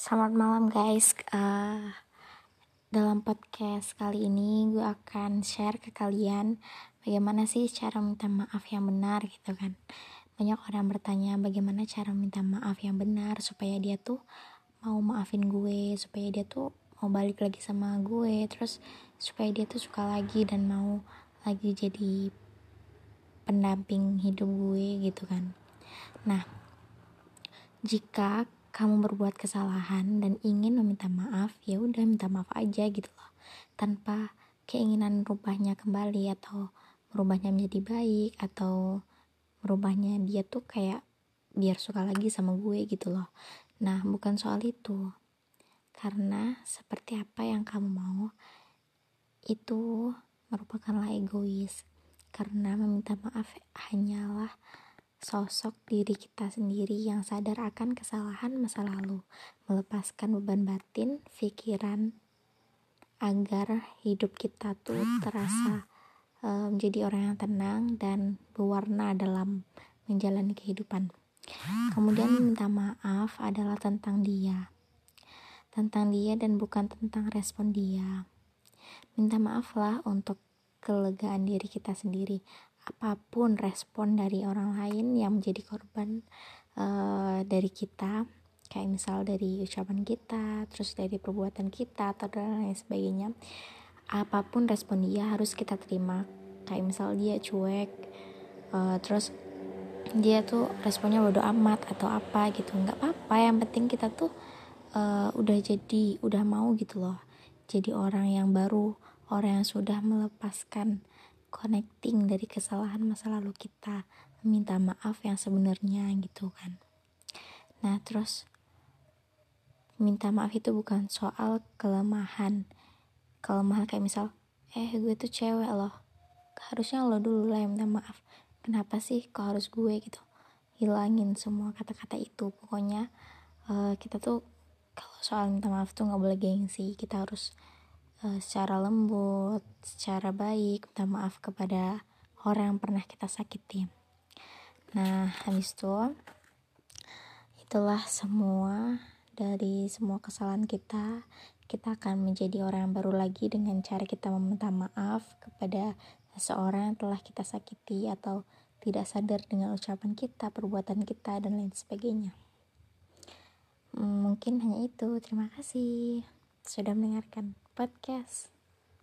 Selamat malam guys. Uh, Dalam podcast kali ini gue akan share ke kalian Bagaimana sih cara minta maaf yang benar gitu kan. Banyak orang bertanya bagaimana cara minta maaf yang benar Supaya dia tuh mau maafin gue Supaya dia tuh mau balik lagi sama gue Terus supaya dia tuh suka lagi dan mau lagi jadi pendamping hidup gue gitu kan. Nah jika kamu berbuat kesalahan dan ingin meminta maaf, ya udah minta maaf aja gitu loh. Tanpa keinginan merubahnya kembali atau merubahnya menjadi baik atau merubahnya dia tuh kayak biar suka lagi sama gue gitu loh. Nah, bukan soal itu. Karena seperti apa yang kamu mau itu merupakanlah egois. Karena meminta maaf hanyalah sosok diri kita sendiri yang sadar akan kesalahan masa lalu, melepaskan beban batin, pikiran, agar hidup kita tuh terasa uh, menjadi orang yang tenang dan berwarna dalam menjalani kehidupan. Kemudian minta maaf adalah tentang dia, tentang dia dan bukan tentang respon dia. Minta maaflah untuk kelegaan diri kita sendiri apa pun respon dari orang lain yang menjadi korban uh, dari kita. Kayak misal dari ucapan kita terus dari perbuatan kita atau dan lain sebagainya. Apa pun respon dia harus kita terima. Kayak misal dia cuek uh, terus dia tuh responnya bodoh amat atau apa gitu. Nggak apa-apa yang penting kita tuh uh, udah jadi udah mau gitu loh. Jadi orang yang baru orang yang sudah melepaskan connecting dari kesalahan masa lalu kita meminta maaf yang sebenarnya gitu kan. Nah terus minta maaf itu bukan soal kelemahan. Kelemahan kayak misal eh gue tuh cewek loh. Harusnya lo dulu lah yang minta maaf. Kenapa sih kok harus gue? gitu. Hilangin semua kata-kata itu. Pokoknya uh, kita tuh kalau soal minta maaf tuh nggak boleh gengsi. Kita harus secara lembut, secara baik, minta maaf kepada orang yang pernah kita sakiti. Nah, habis itu itulah semua dari semua kesalahan kita. Kita akan menjadi orang yang baru lagi dengan cara kita meminta maaf kepada seseorang yang telah kita sakiti atau tidak sadar dengan ucapan kita, perbuatan kita, dan lain sebagainya. Hmm, mungkin hanya itu. Terima kasih sudah mendengarkan podcast.